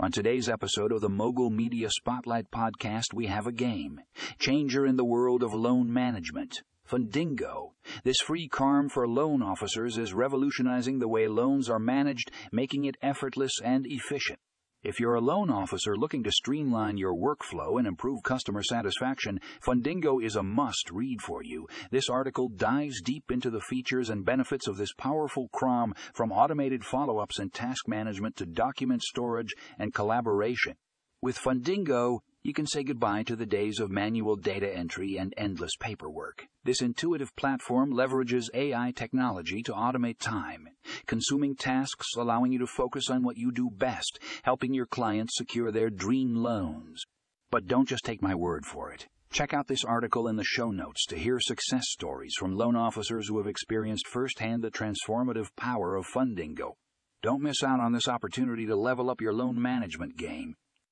On today's episode of the Mogul Media Spotlight podcast, we have a game. Changer in the world of loan management. Fundingo. This free CRM for loan officers is revolutionizing the way loans are managed, making it effortless and efficient. If you're a loan officer looking to streamline your workflow and improve customer satisfaction, Fundingo is a must read for you. This article dives deep into the features and benefits of this powerful CRM from automated follow ups and task management to document storage and collaboration. With Fundingo, you can say goodbye to the days of manual data entry and endless paperwork. This intuitive platform leverages AI technology to automate time, consuming tasks allowing you to focus on what you do best, helping your clients secure their dream loans. But don't just take my word for it. Check out this article in the show notes to hear success stories from loan officers who have experienced firsthand the transformative power of Fundingo. Don't miss out on this opportunity to level up your loan management game.